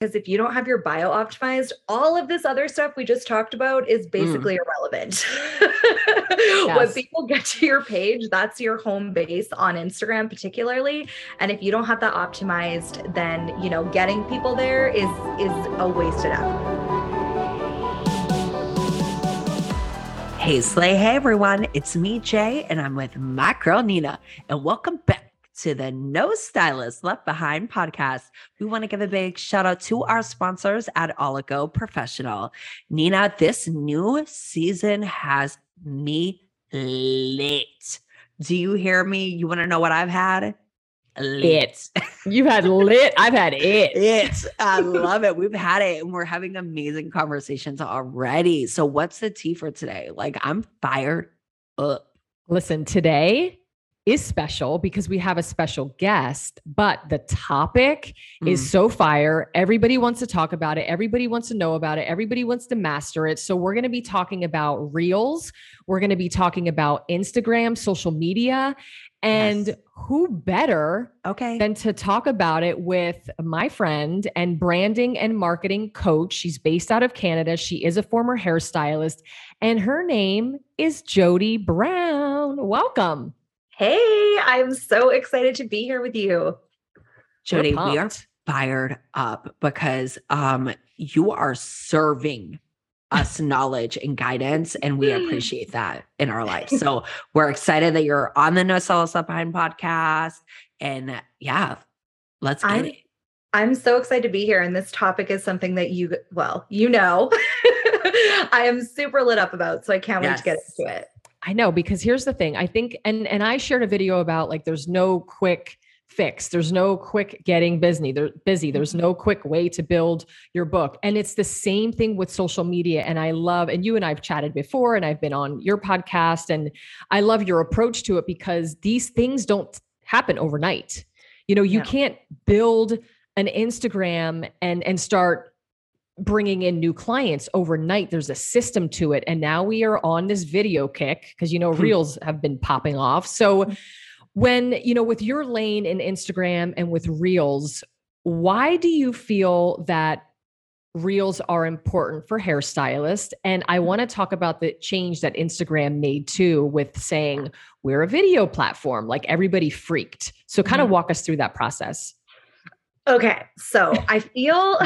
because if you don't have your bio optimized, all of this other stuff we just talked about is Mm. basically irrelevant. Yes. When people get to your page, that's your home base on Instagram, particularly. And if you don't have that optimized, then you know getting people there is is a wasted effort. Hey, Slay. Hey, everyone. It's me, Jay, and I'm with my girl, Nina. And welcome back to the No Stylist Left Behind podcast. We want to give a big shout out to our sponsors at Oligo Professional. Nina, this new season has me lit. Do you hear me? You want to know what I've had? It. You've had lit. I've had it. It. I love it. We've had it and we're having amazing conversations already. So, what's the tea for today? Like, I'm fired up. Listen, today is special because we have a special guest, but the topic is Mm. so fire. Everybody wants to talk about it. Everybody wants to know about it. Everybody wants to master it. So, we're going to be talking about reels. We're going to be talking about Instagram, social media. And Yes. who better Okay. than to talk about it with my friend and branding and marketing coach. She's based out of Canada. She is a former hairstylist, and her name is Jody Brown. Welcome. Hey, I'm so excited to be here with you. Jody, we are fired up because um you are serving us knowledge and guidance, and we appreciate that in our life. So we're excited that you're on the No Stylist Left Behind podcast. And yeah, let's get I'm- it. I'm so excited to be here. And this topic is something that you, well, you know, I am super lit up about. So I can't wait to get Yes. into it. I know because here's the thing. I think and and I shared a video about like there's no quick fix. There's no quick getting busy. There busy. There's mm-hmm. no quick way to build your book. And it's the same thing with social media and I love and you and I've chatted before and I've been on your podcast and I love your approach to it because these things don't happen overnight. You know, you No. can't build an Instagram and and start bringing in new clients overnight there's a system to it. And now we are on this video kick because you know Hmm. reels have been popping off. So when you know with your lane in instagram and with reels why do you feel that reels are important for hairstylists? And i want to talk about the change that instagram made too with saying we're a video platform like everybody freaked. So kind of Mhm. walk us through that process Okay, so I feel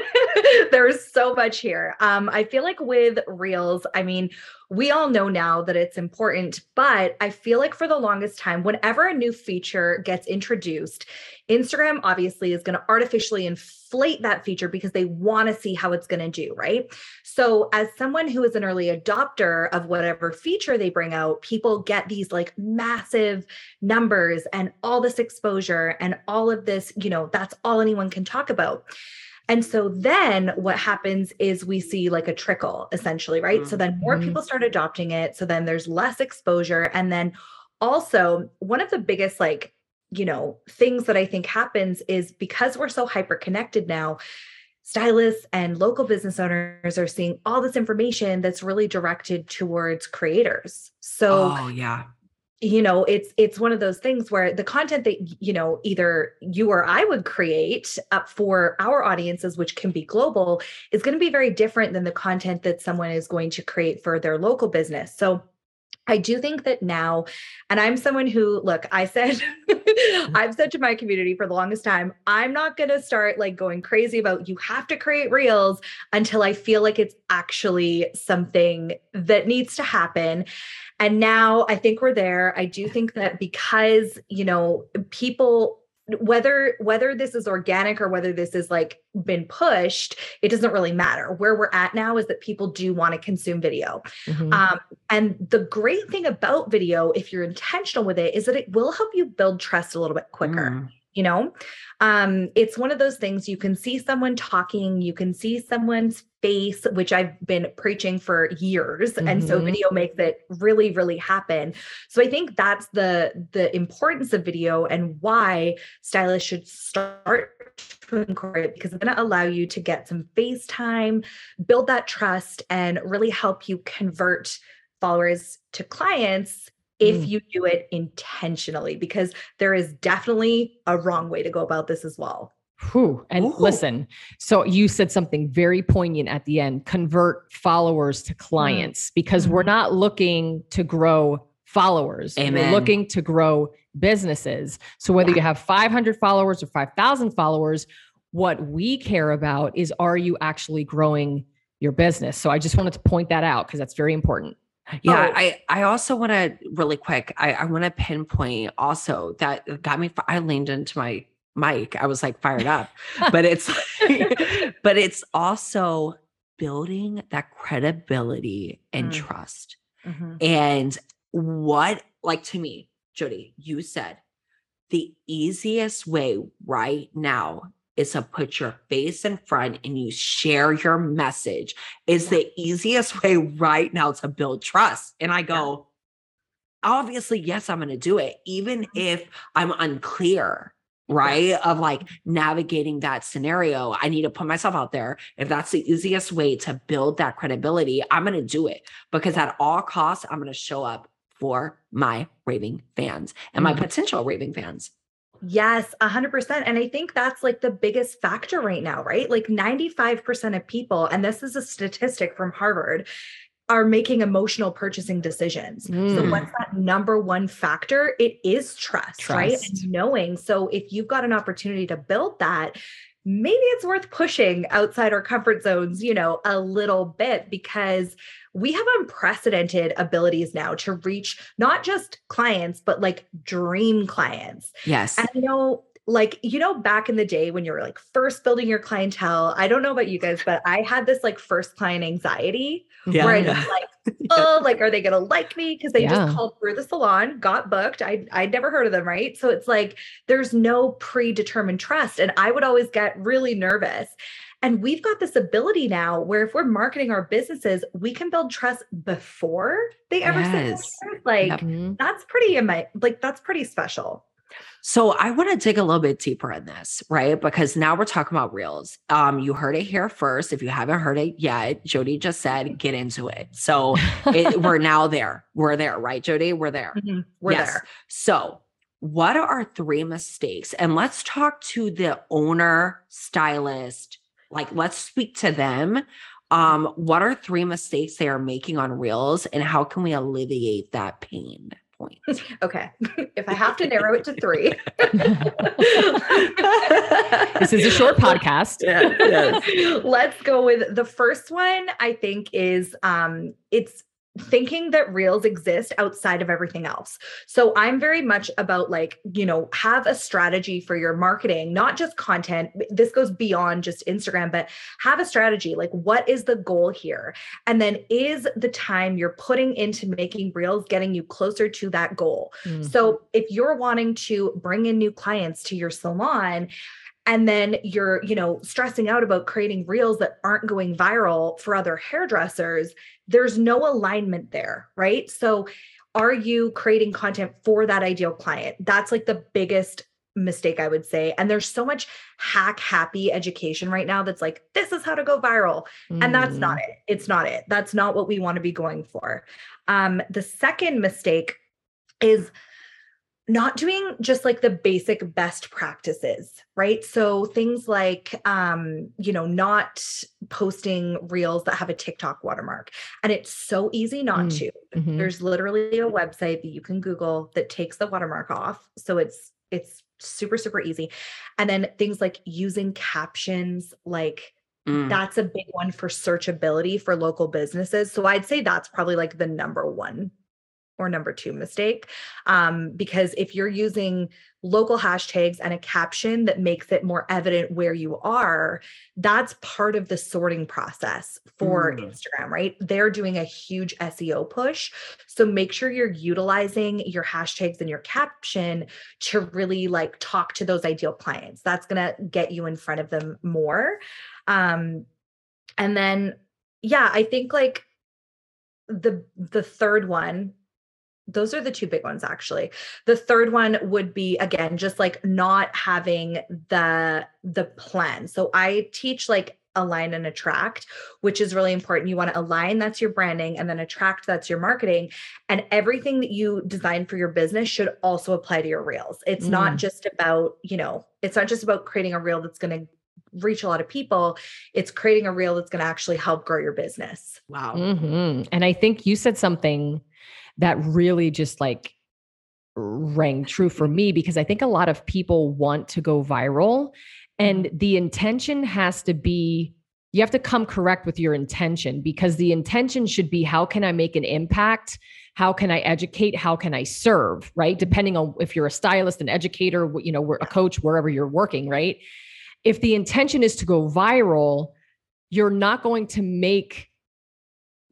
there's so much here. Um, I feel like with Reels, I mean, we all know now that it's important, but I feel like for the longest time, whenever a new feature gets introduced, Instagram obviously is going to artificially inflate that feature because they want to see how it's going to do, right? So, as someone who is an early adopter of whatever feature they bring out, people get these like massive numbers and all this exposure and all of this, you know, that's all anyone can talk about. And so then what happens is we see like a trickle essentially, right? So then more Mhm. people start adopting it. So then there's less exposure. And then also, one of the biggest, like, you know, things that I think happens is because we're so hyper connected now, stylists and local business owners are seeing all this information that's really directed towards creators. So, oh, yeah. You know it's it's one of those things where the content that you know either you or i would create up for our audiences which can be global is going to be very different than the content that someone is going to create for their local business. So I do think that now, and I'm someone who, look, I said, I've said to my community for the longest time, I'm not going to start like going crazy about you have to create reels until I feel like it's actually something that needs to happen. And now I think we're there. I do think that because, you know, people whether whether this is organic or whether this is like been pushed it doesn't really matter where we're at now is that people do want to consume video Mhm. um, and the great thing about video if you're intentional with it is that it will help you build trust a little bit quicker Mm. you know um it's one of those things you can see someone talking you can see someone's face which i've been preaching for years and so Mhm. video makes it really really happen so i think that's the the importance of video and why stylists should start to incorporate it because it's going to allow you to get some face time build that trust and really help you convert followers to clients if Mm. you do it intentionally because there is definitely a wrong way to go about this as well Whew. And Ooh. listen, so you said something very poignant at the end convert followers to clients because we're Mhm. not looking to grow followers. Amen. We're looking to grow businesses. So whether Yeah. you have 500 followers or 5,000 followers, what we care about is are you actually growing your business? So I just wanted to point that out because that's very important. Yeah, Oh. I I also want to really quick. I I want to pinpoint also that got me. I leaned into my mic. I was like fired up, but it's but it's also building that credibility and Mm. trust. Mhm. And what, like to me, Jody, you said the easiest way right now is to put your face in front and you share your message is the easiest way right now to build trust. And I go, obviously, yes, I'm going to do it, even Mhm. if I'm unclear. Right. Of like navigating that scenario. I need to put myself out there. If that's the easiest way to build that credibility, I'm going to do it because at all costs, I'm going to show up for my raving fans and my Mhm. potential raving fans. Yes, 100%. And I think that's like the biggest factor right now, right? Like 95% of people, and this is a statistic from Harvard, are making emotional purchasing decisions. So, Mm. what's that number one factor? It is trust, right? And knowing. So, if you've got an opportunity to build that, maybe it's worth pushing outside our comfort zones, you know, a little bit because we have unprecedented abilities now to reach not just clients, but like dream clients. Yes. And I know, like, you know, back in the day when you were like first building your clientele, I don't know about you guys, but I had this like first client anxiety Yeah. where I Yeah. like, oh, like, are they going to like me? Because they Yeah. just called through the salon, got booked. I, I'd never heard of them, right? So it's like there's no predetermined trust. And I would always get really nervous. And we've got this ability now where if we're marketing our businesses, we can build trust before they ever say Yes. like Yep. That's pretty like that's pretty special. So I want to dig a little bit deeper in this, right? Because now we're talking about reels. Um, you heard it here first. If you haven't heard it yet, Jody just said get into it. So it, we're now there. We're there, right, Jody? We're there. We're Yes. there. So, what are our three mistakes? And let's talk to the owner, stylist. Like, let's speak to them. Um, what are three mistakes they are making on reels, and how can we alleviate that pain point? Okay. if I have to narrow it to three. This is a short podcast. Yeah, yes. Let's go with the first one, I think, is um it's thinking that reels exist outside of everything else. So I'm very much about like, you know, have a strategy for your marketing, not just content. This goes beyond just Instagram, but have a strategy. Like, what is the goal here? And then is the time you're putting into making reels getting you closer to that goal? Mm. So if you're wanting to bring in new clients to your salon, and then you're, you know, stressing out about creating reels that aren't going viral for other hairdressers, there's no alignment there, right? So are you creating content for that ideal client? That's like the biggest mistake I would say. And there's so much hack happy education right now that's like this is how to go viral. And that's Mm. not it. It's not it. That's not what we want to be going for. Um, the second mistake is not doing just like the basic best practices, right? So things like um, you know, not posting reels that have a TikTok watermark. And it's so easy not Mm, to. Mhm. There's literally a website that you can Google that takes the watermark off. So it's it's super super easy. And then things like using captions like Mm, that's a big one for searchability for local businesses. So I'd say that's probably like the number one or number two mistake. Um, because if you're using local hashtags and a caption that makes it more evident where you are, that's part of the sorting process for Mm. Instagram, right? They're doing a huge SEO push. So make sure you're utilizing your hashtags and your caption to really like talk to those ideal clients. That's going to get you in front of them more. Um, and then, yeah, I think like the the third one those are the two big ones actually the third one would be again just like not having the the plan so i teach like align and attract, which is really important. You want to align, that's your branding, and then attract, that's your marketing. And everything that you design for your business should also apply to your reels. It's mm. not just about, you know, it's not just about creating a reel that's going to reach a lot of people it's creating a reel that's going to actually help grow your business wow mm-hmm. and i think you said something that really just like rang true for me because I think a lot of people want to go viral and mm-hmm. the intention has to be you have to come correct with your intention because the intention should be how can I make an impact? How can I educate? How can I serve? Right? Depending on if you're a stylist, an educator, you know, a coach, wherever you're working, right? If the intention is to go viral, you're not going to make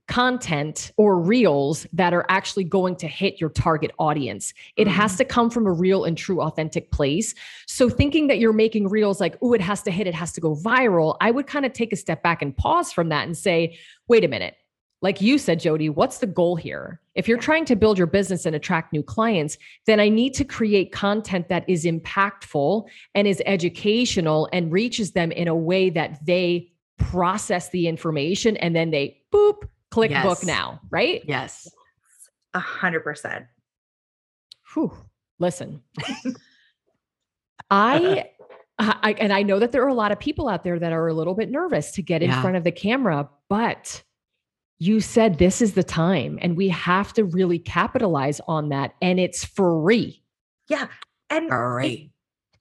content or reels that are actually going to hit your target audience. It has mm-hmm. to come from a real and true authentic place. So thinking that you're making reels like, oh, it has to hit, it has to go viral, I would kind of take a step back and pause from that and say, wait a minute. Like you said, Jody, what's the goal here? If you're trying to build your business and attract new clients, then I need to create content that is impactful and is educational and reaches them in a way that they process the information and then they boop click yes. book now, right? Yes. A hundred percent. Whew. Listen, I, I, and I know that there are a lot of people out there that are a little bit nervous to get in yeah. front of the camera, but you said this is the time and we have to really capitalize on that and it's free. Yeah. And free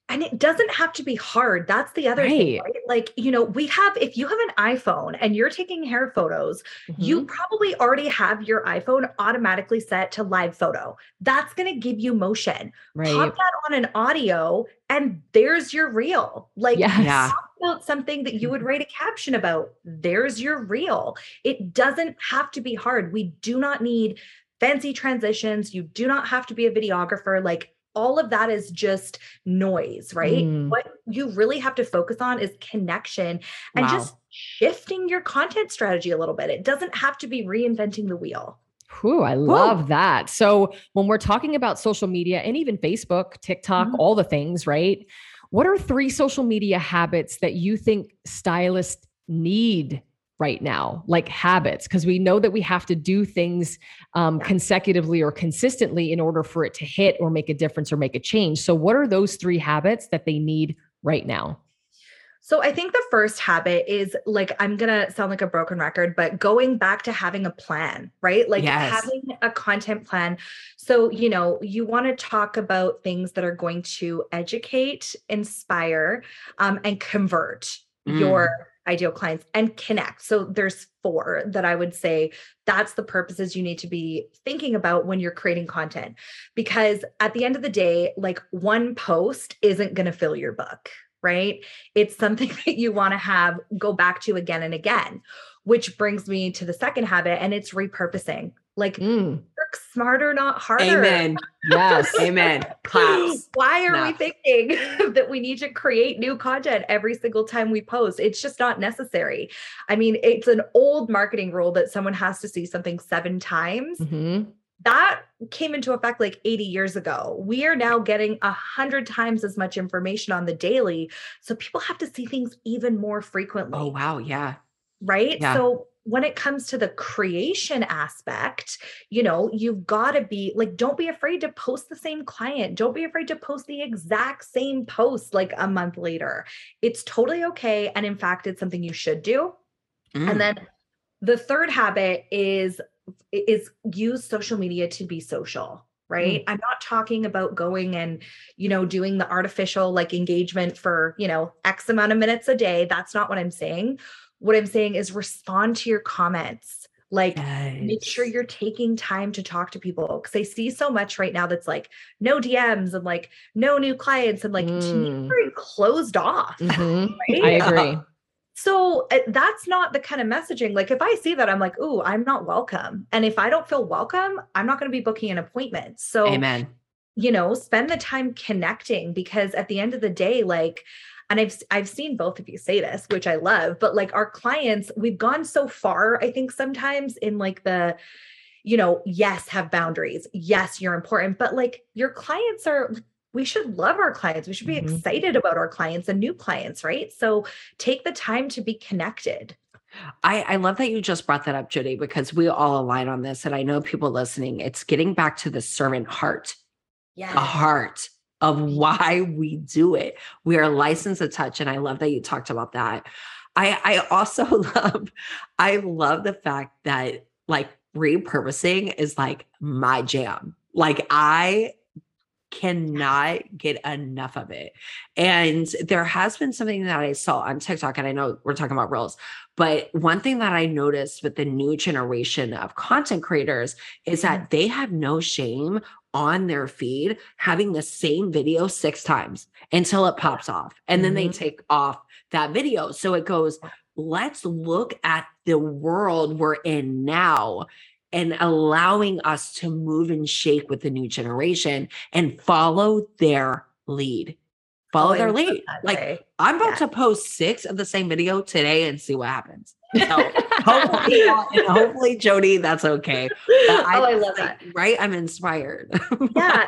and it doesn't have to be hard that's the other right. thing right like you know we have if you have an iphone and you're taking hair photos mm-hmm. you probably already have your iphone automatically set to live photo that's going to give you motion right. pop that on an audio and there's your reel like yes. yeah. about something that you would write a caption about there's your reel it doesn't have to be hard we do not need fancy transitions you do not have to be a videographer like all of that is just noise, right? Mm. What you really have to focus on is connection and wow. just shifting your content strategy a little bit. It doesn't have to be reinventing the wheel. Whew, I love that. So, when we're talking about social media and even Facebook, TikTok, mm-hmm. all the things, right? What are three social media habits that you think stylists need right now, like habits, because we know that we have to do things um, consecutively or consistently in order for it to hit or make a difference or make a change. So, what are those three habits that they need right now? So I think the first habit is like I'm going to sound like a broken record but going back to having a plan, right? Like yes. having a content plan. So, you know, you want to talk about things that are going to educate, inspire, um, and convert mm. your ideal clients and connect. So there's four that I would say that's the purposes you need to be thinking about when you're creating content. Because at the end of the day, like one post isn't going to fill your book, right? It's something that you want to have go back to again and again, which brings me to the second habit and it's repurposing. Like mm. work smarter, not harder. Amen. Yes. Amen. Claps. Why are we thinking that we need to create new content every single time we post? It's just not necessary. I mean, it's an old marketing rule that someone has to see something seven times. Mm-hmm. That came into effect like 80 years ago. We are now getting a hundred times as much information on the daily. So people have to see things even more frequently. Oh, wow. Yeah. Right. Yeah. So when it comes to the creation aspect, you know, you've got to be like, don't be afraid to post the same client. Don't be afraid to post the exact same post like a month later. It's totally okay. And in fact, it's something you should do. Mm. And then the third habit is is use social media to be social right mm. i'm not talking about going and you know doing the artificial like engagement for you know x amount of minutes a day that's not what i'm saying what I'm saying is respond to your comments. Like make sure you're taking time to talk to people because I see so much right now that's like no DMs and like no new clients and like mm. very closed off. Mm-hmm. Right? I agree. So uh, that's not the kind of messaging. Like if I see that, I'm like, "Ooh, I'm not welcome." And if I don't feel welcome, I'm not going to be booking an appointment. So, Amen. You know, spend the time connecting because at the end of the day, like and I've I've seen both of you say this, which I love, but like our clients, we've gone so far, I think sometimes in like the you know, yes, have boundaries. Yes, you're important, but like your clients are we should love our clients. We should be Mhm. excited about our clients and new clients, right? So take the time to be connected. I, I love that you just brought that up, Judy, because we all align on this. And I know people listening, it's getting back to the servant heart, Yeah. the heart of why we do it. We are licensed to touch. And I love that you talked about that. I, I also love, I love the fact that like repurposing is like my jam. Like I cannot get enough of it. And there has been something that I saw on TikTok, and I know we're talking about reels, but one thing that I noticed with the new generation of content creators is that they have no shame on their feed having the same video six times until it pops off. And then they Mhm. take off that video. So it goes, let's look at the world we're in now and allowing us to move and shake with the new generation and follow their lead. Follow Oh, their lead. Like Jay. I'm about Yeah. to post six of the same video today and see what happens. So hopefully, and hopefully, Jody, that's okay. But oh, I love like, that. Right? I'm inspired. Yeah.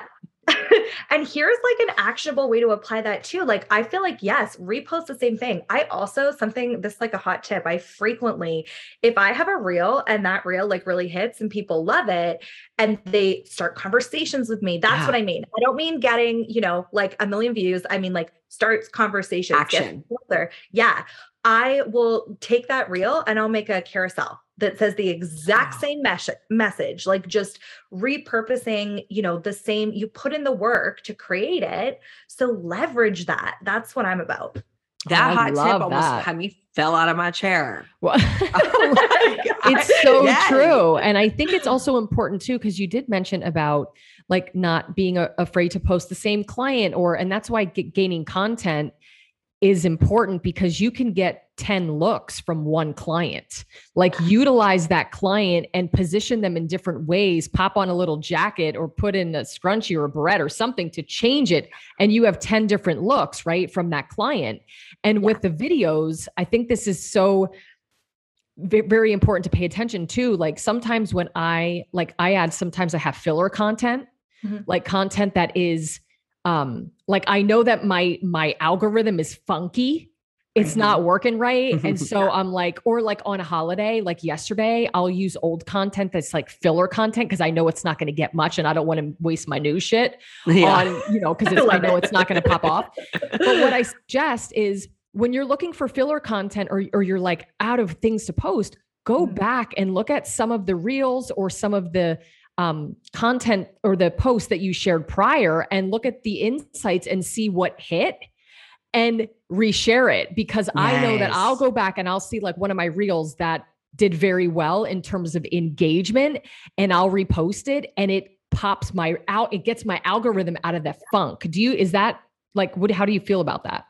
and here's like an actionable way to apply that too. Like, I feel like, yes, repost the same thing. I also, something this like a hot tip. I frequently, if I have a reel and that reel like really hits and people love it and they start conversations with me, that's Yeah. what I mean. I don't mean getting, you know, like a million views. I mean, like, starts conversations. Action. Yeah. I will take that reel and I'll make a carousel that says the exact Wow. same mes- message, like just repurposing, you know, the same, you put in the work to create it. So leverage that. That's what I'm about. that I hot tip love almost that. had me fell out of my chair. Well, Like, oh it's so Yes. true and i think it's also important too because you did mention about like not being a- afraid to post the same client or and that's why g- gaining content is important because you can get 10 looks from one client. Like utilize that client and position them in different ways. Pop on a little jacket or put in a scrunchie or a beret or something to change it and you have 10 different looks right from that client. And with the videos i think this is so very important to pay attention to. Like sometimes when i like i add sometimes i have filler content Mhm. like content that is um like i know that my my algorithm is funky it's Mhm. not working right and so Yeah. i'm like or like on a holiday like yesterday i'll use old content that's like filler content because i know it's not going to get much and i don't want to waste my new shit Yeah. on you know because I i know it. it's not going to pop off but what I suggest is when you're looking for filler content or, or you're like out of things to post, go Mhm. back and look at some of the reels or some of the um, content or the posts that you shared prior and look at the insights and see what hit and reshare it because I know that I'll go back and I'll see like one of my reels that did very well in terms of engagement and I'll repost it and it pops my out it gets my algorithm out of the funk. Do you is that like what how do you feel about that?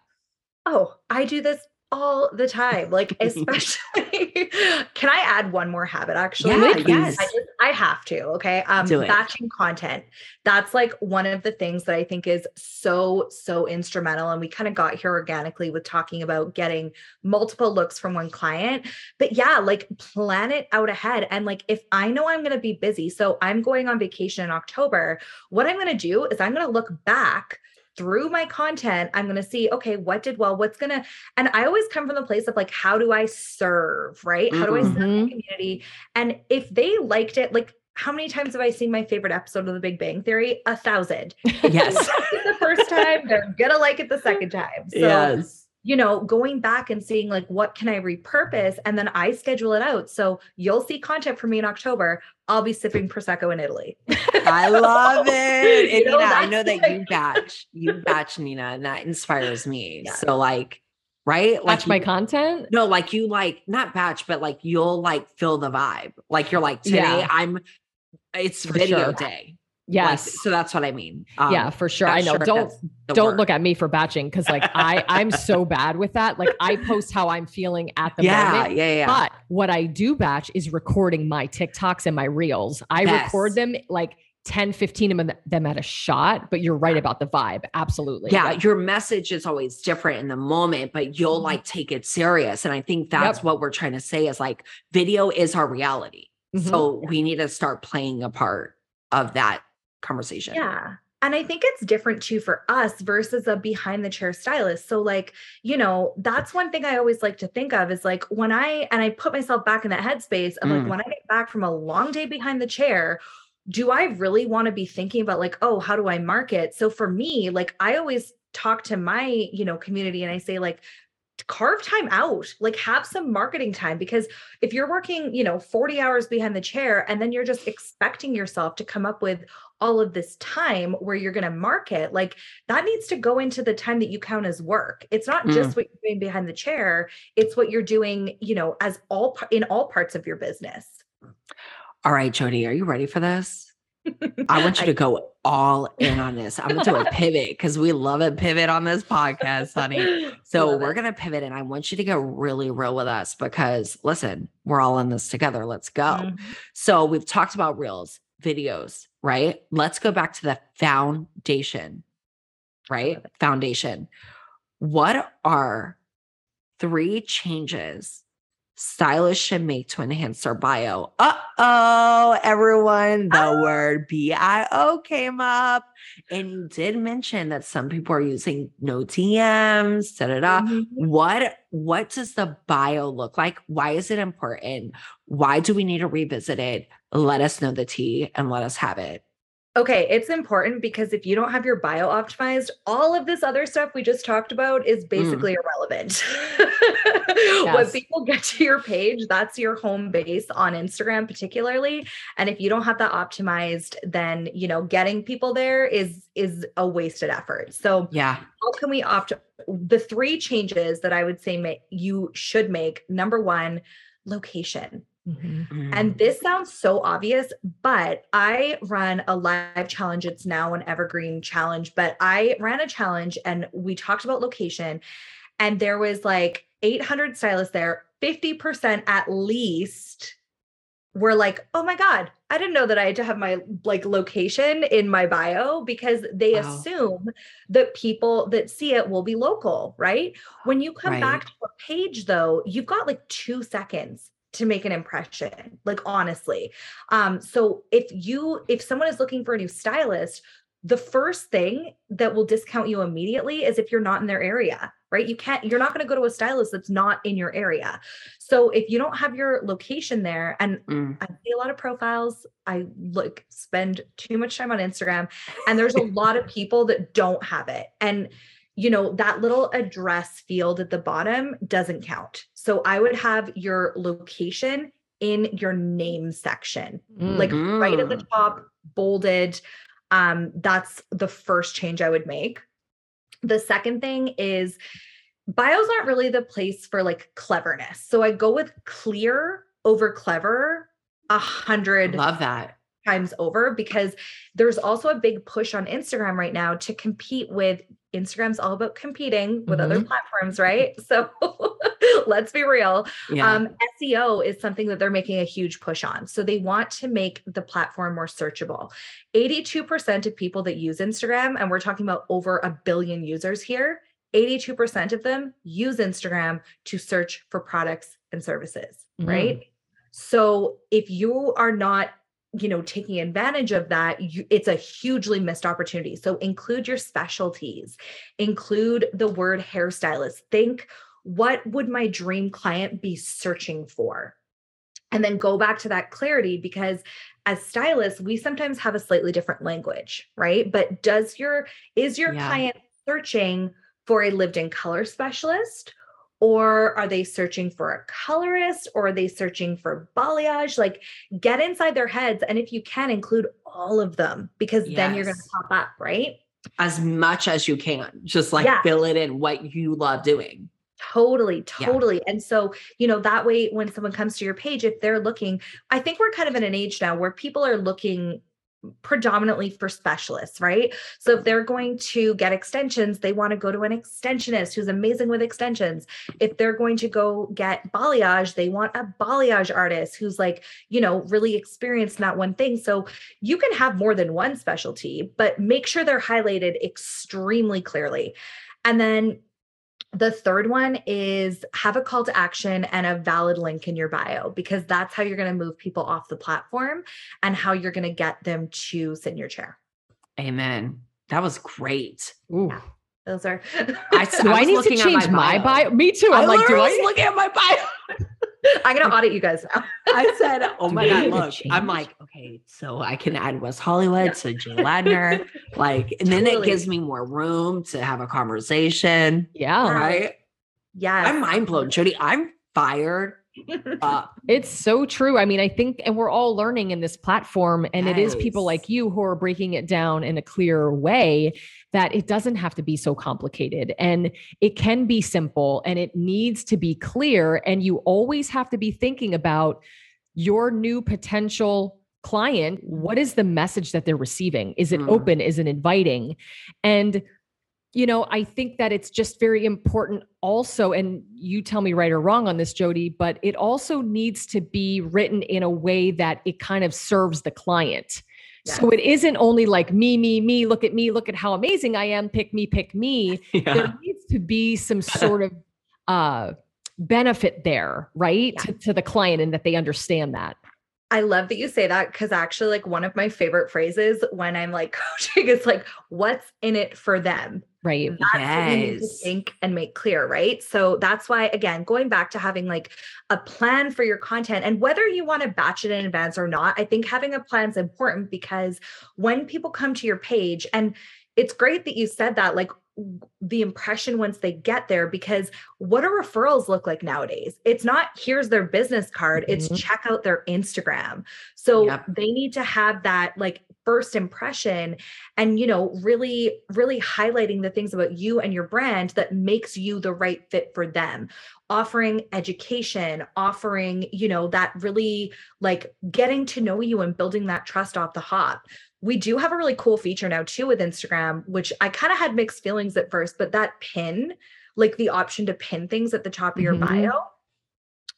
Oh, I do this all the time. Like, especially, can I add one more habit actually? Yeah, yes. I, just, I have to. Okay. Um, Do it. batching content. That's like one of the things that I think is so, so instrumental. And we kind of got here organically with talking about getting multiple looks from one client. But yeah, like plan it out ahead. And like, if I know I'm going to be busy, so I'm going on vacation in October, what I'm going to do is I'm going to look back through my content, I'm going to see, okay, what did well, what's going to, and I always come from the place of like, how do I serve, right? How do I serve the Mhm. community? And if they liked it, like, how many times have I seen my favorite episode of The Big Bang Theory? A thousand. yes. the first time, they're gonna like it the second time. So, yes. you know, going back and seeing like what can I repurpose, and then I schedule it out. So you'll see content from me in October. I'll be sipping prosecco in Italy. I love it. And You know, Nina, I know that you batch, you batch Nina, and that inspires me. Yeah. So like, right? Watch my you- content. No, like you like not batch, but like you'll like feel the vibe. Like you're like today Yeah. I'm it's For video sure. day. Like, Yes. so that's what I mean. Um, yeah, for sure. I know. sure Don't don't word. look at me for batching because like I I'm so bad with that. Like I post how I'm feeling at the Yeah, moment. yeah, yeah. But what I do batch is recording my TikToks and my reels. I record them like 10, 15 of them- at a shot, but you're right about the vibe. Absolutely. yeah, your message is always different in the moment, but you'll Mhm. like take it serious. And I think that's Yep. what we're trying to say is like video is our reality. Mhm. So we need to start playing a part of that conversation. Yeah. and I think it's different too for us versus a behind the chair stylist. So, like, you know, that's one thing I always like to think of is like when I, and I put myself back in that headspace of Mm. like when I get back from a long day behind the chair, do I really want to be thinking about like, oh, how do I market? So for me, like, I always talk to my, you know, community and I say, like, carve time out like have some marketing time because if you're working you know 40 hours behind the chair and then you're just expecting yourself to come up with all of this time where you're going to market like that needs to go into the time that you count as work it's not just what you're doing behind the chair it's what you're doing you know as all in all parts of your business All right, Jody, are you ready for this? I want you to go all in on this. I'm gonna do a pivot because we love a pivot on this podcast, honey. So Love we're gonna pivot, and I want you to get really real with us because listen, we're all in this together. Let's go. Mhm. So we've talked about reels, videos, right? Let's go back to the foundation, right? Foundation. What are three changes stylists should make to enhance their bio? Uh oh, everyone, the Ah. word BIO came up. And you did mention that some people are using no DMs, da da da Mhm. what what does the bio look like why is it important why do we need to revisit it let us know the tea and let us have it Okay, it's important because if you don't have your bio optimized, all of this other stuff we just talked about is mm. basically irrelevant. When people get to your page, that's your home base on Instagram, particularly. And if you don't have that optimized, then you know getting people there is is a wasted effort. So yeah how can we opt the three changes that I would say ma- you should make? Number one, location. Mhm. And this sounds so obvious, but I run a live challenge. It's now an evergreen challenge, but I ran a challenge and we talked about location. And there was like 800 stylists there, 50% at least were like, oh my God, I didn't know that I had to have my like location in my bio because they Wow. assume that people that see it will be local, right? When you come Right. back to a page though, you've got like two seconds to make an impression like honestly um so if you if someone is looking for a new stylist the first thing that will discount you immediately is if you're not in their area right you can't you're not going to go to a stylist that's not in your area so if you don't have your location there and Mm. I see a lot of profiles. I like spend too much time on Instagram and there's a lot of people that don't have it. And you know, that little address field at the bottom doesn't count. So I would have your location in your name section. Mm. Like right at the Mm. top, bolded. Um that's the first change I would make. The second thing is bios aren't really the place for like cleverness. So I go with clear over clever a hundred love that times over because there's also a big push on Instagram right now to compete with Instagram's all about competing with other Mhm. platforms, right? So let's be real. yeah Um, SEO is something that they're making a huge push on. So they want to make the platform more searchable. 82% of people that use Instagram, and we're talking about over a billion users here, 82% of them use Instagram to search for products and services, Mhm. right? So if you are not you know taking advantage of that you, it's a hugely missed opportunity so include your specialties include the word hairstylist think what would my dream client be searching for? And then go back to that clarity because as stylists we sometimes have a slightly different language right? But does your is your Yeah. client searching for a lived in color specialist? Or are they searching for a colorist? Or are they searching for balayage? Like get inside their heads and if you can include all of them because then you're going to pop up right? As much as you can just like Yeah. fill it in what you love doing Totally, Yeah. totally. And so, you know, that way when someone comes to your page, if they're looking, I think we're kind of in an age now where people are looking predominantly for specialists, right? So if they're going to get extensions, they want to go to an extensionist who's amazing with extensions. If they're going to go get balayage, they want a balayage artist who's like, you know, really experienced in that one thing. So you can have more than one specialty, but make sure they're highlighted extremely clearly. And then the third one is have a call to action and a valid link in your bio because that's how you're going to move people off the platform and how you're going to get them to sit in your chair. amen That was great. Ooh. Those are. I, Do I, was need to looking at change my bio? Me too. I I'm like, do literally was I? looking at my bio. I'm gonna audit you guys now. I said, "Oh my god, look!" I'm like, "Okay, so I can add West Hollywood to Jay Ladner, like, and then it gives me more room to have a conversation, Yeah. right?" Yeah, I'm mind blown, Jody. I'm fired up. It's so true. I mean, I think, and we're all learning in this platform, and it is people like you who are breaking it down in a clear way that it doesn't have to be so complicated and it can be simple and it needs to be clear. And you always have to be thinking about your new potential client. What is the message that they're receiving? Is it Mm. open? Is it inviting? And you know, I think that it's just very important also, and you tell me right or wrong on this, Jody, but it also needs to be written in a way that it kind of serves the client. So it isn't only like me, me, me, look at me, look at how amazing I am, pick me, pick me. Yeah. There needs to be some sort of uh benefit there, right? Yeah. To, to the client and that they understand that. I love that you say that because actually, like one of my favorite phrases when I'm like coaching is like, "What's in it for them?" Right. That's what you need to Yes. think and make clear, right? So that's why, again, going back to having like a plan for your content and whether you want to batch it in advance or not, I think having a plan is important because when people come to your page, and it's great that you said that, like the impression once they get there, because what do referrals look like nowadays? It's not here's their business card, it's Mhm. check out their Instagram. So Yep. they need to have that like first impression and you know really really highlighting the things about you and your brand that makes you the right fit for them offering education offering you know that really like getting to know you and building that trust off the hop we do have a really cool feature now too with instagram which i kind of had mixed feelings at first but that pin like the option to pin things at the top of your Mhm. bio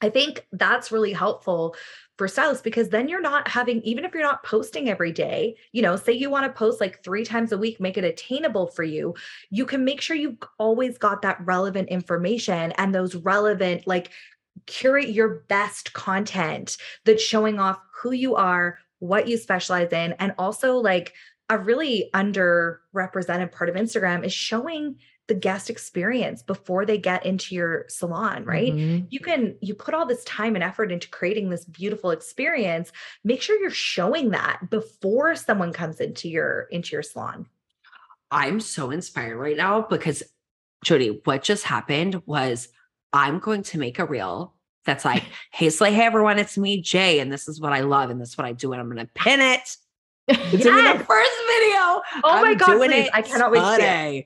I think that's really helpful for stylists because then you're not having, even if you're not posting every day, you know, say you want to post like three times a week, make it attainable for you. You can make sure you've always got that relevant information and those relevant, like, curate your best content that's showing off who you are, what you specialize in, and also like a really underrepresented part of Instagram is showing the guest experience before they get into your salon, right? Mhm. you can you put all this time and effort into creating this beautiful experience make sure you're showing that before someone comes into your into your salon I'm so inspired right now because Jody, what just happened was I'm going to make a reel that's like, hey, Slay, hey everyone, it's me, Jay, and this is what I love, and this is what I do, and I'm gonna pin it. It's gonna be the first video. Oh my I'm God, please. it I cannot wait to.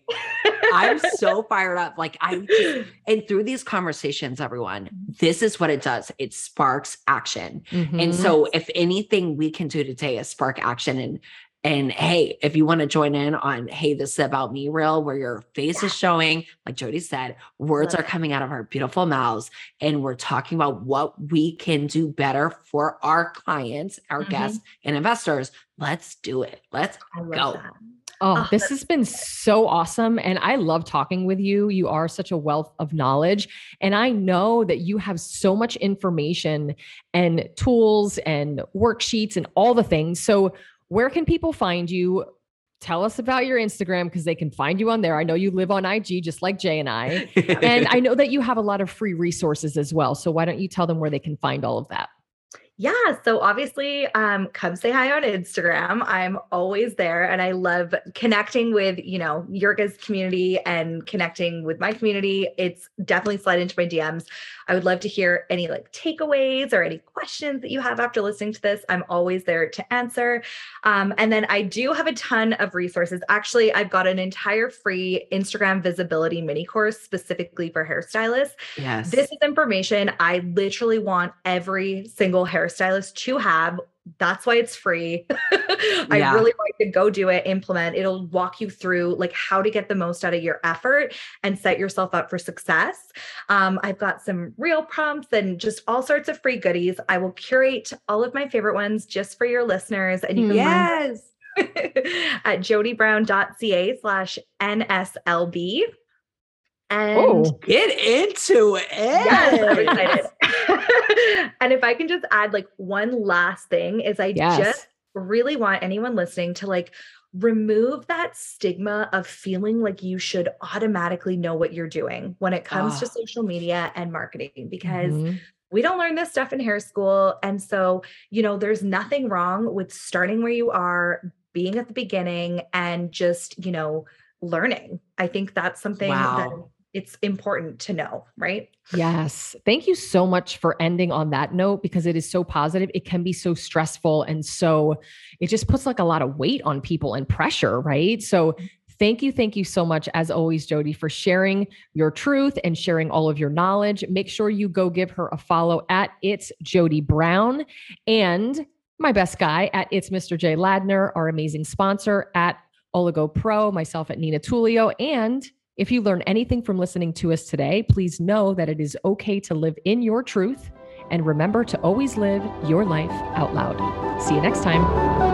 I'm so fired up. Like I just, and through these conversations, everyone, this is what it does. It sparks action. And Mhm. so if anything we can do today is spark action and and hey, if you want to join in on hey, this is about me reel where your face is showing, like Jody said, words Love are it. coming out of our beautiful mouths and we're talking about what we can do better for our clients, our Mhm. guests and investors. Let's do it. Let's Go. that Oh, Oh, this has been so awesome. And I love talking with you. You are such a wealth of knowledge. And I know that you have so much information and tools and worksheets and all the things. So, where can people find you? Tell us about your Instagram because they can find you on there. I know you live on IG just like Jay and I. And I know that you have a lot of free resources as well. So, why don't you tell them where they can find all of that? Yeah. So obviously, um, come say hi on Instagram. I'm always there and I love connecting with, you know, Yurga's community and connecting with my community. It's definitely slide into my DMs. I would love to hear any like takeaways or any questions that you have after listening to this. I'm always there to answer. Um, and then I do have a ton of resources. Actually, I've got an entire free Instagram visibility mini course specifically for hairstylists. yes. This is information I literally want every single hairstylist to have. That's why it's free. I Yeah. really like to go do it, implement. It'll walk you through like how to get the most out of your effort and set yourself up for success. Um, I've got some reel prompts and just all sorts of free goodies. I will curate all of my favorite ones just for your listeners, and you can yes. at jodybrown.ca slash NSLB. And Oh, Get into it. Yes, and if I can just add like one last thing is I Yes. just really want anyone listening to like remove that stigma of feeling like you should automatically know what you're doing when it comes to Ah. social media and marketing because Mhm. we don't learn this stuff in hair school. And so, you know, there's nothing wrong with starting where you are, being at the beginning, and just, you know, learning. I think that's something that Wow. It's important to know, right? Yes. Thank you so much for ending on that note because it is so positive. It can be so stressful. And so it just puts like a lot of weight on people and pressure, right? So thank you. Thank you so much, as always, Jody, for sharing your truth and sharing all of your knowledge. Make sure you go give her a follow at It's Jody Brown and my best guy at It's Mr. J Ladner, our amazing sponsor at Oligo Pro, myself at Nina Tulio. And if you learn anything from listening to us today, please know that it is okay to live in your truth. And remember to always live your life out loud. See you next time.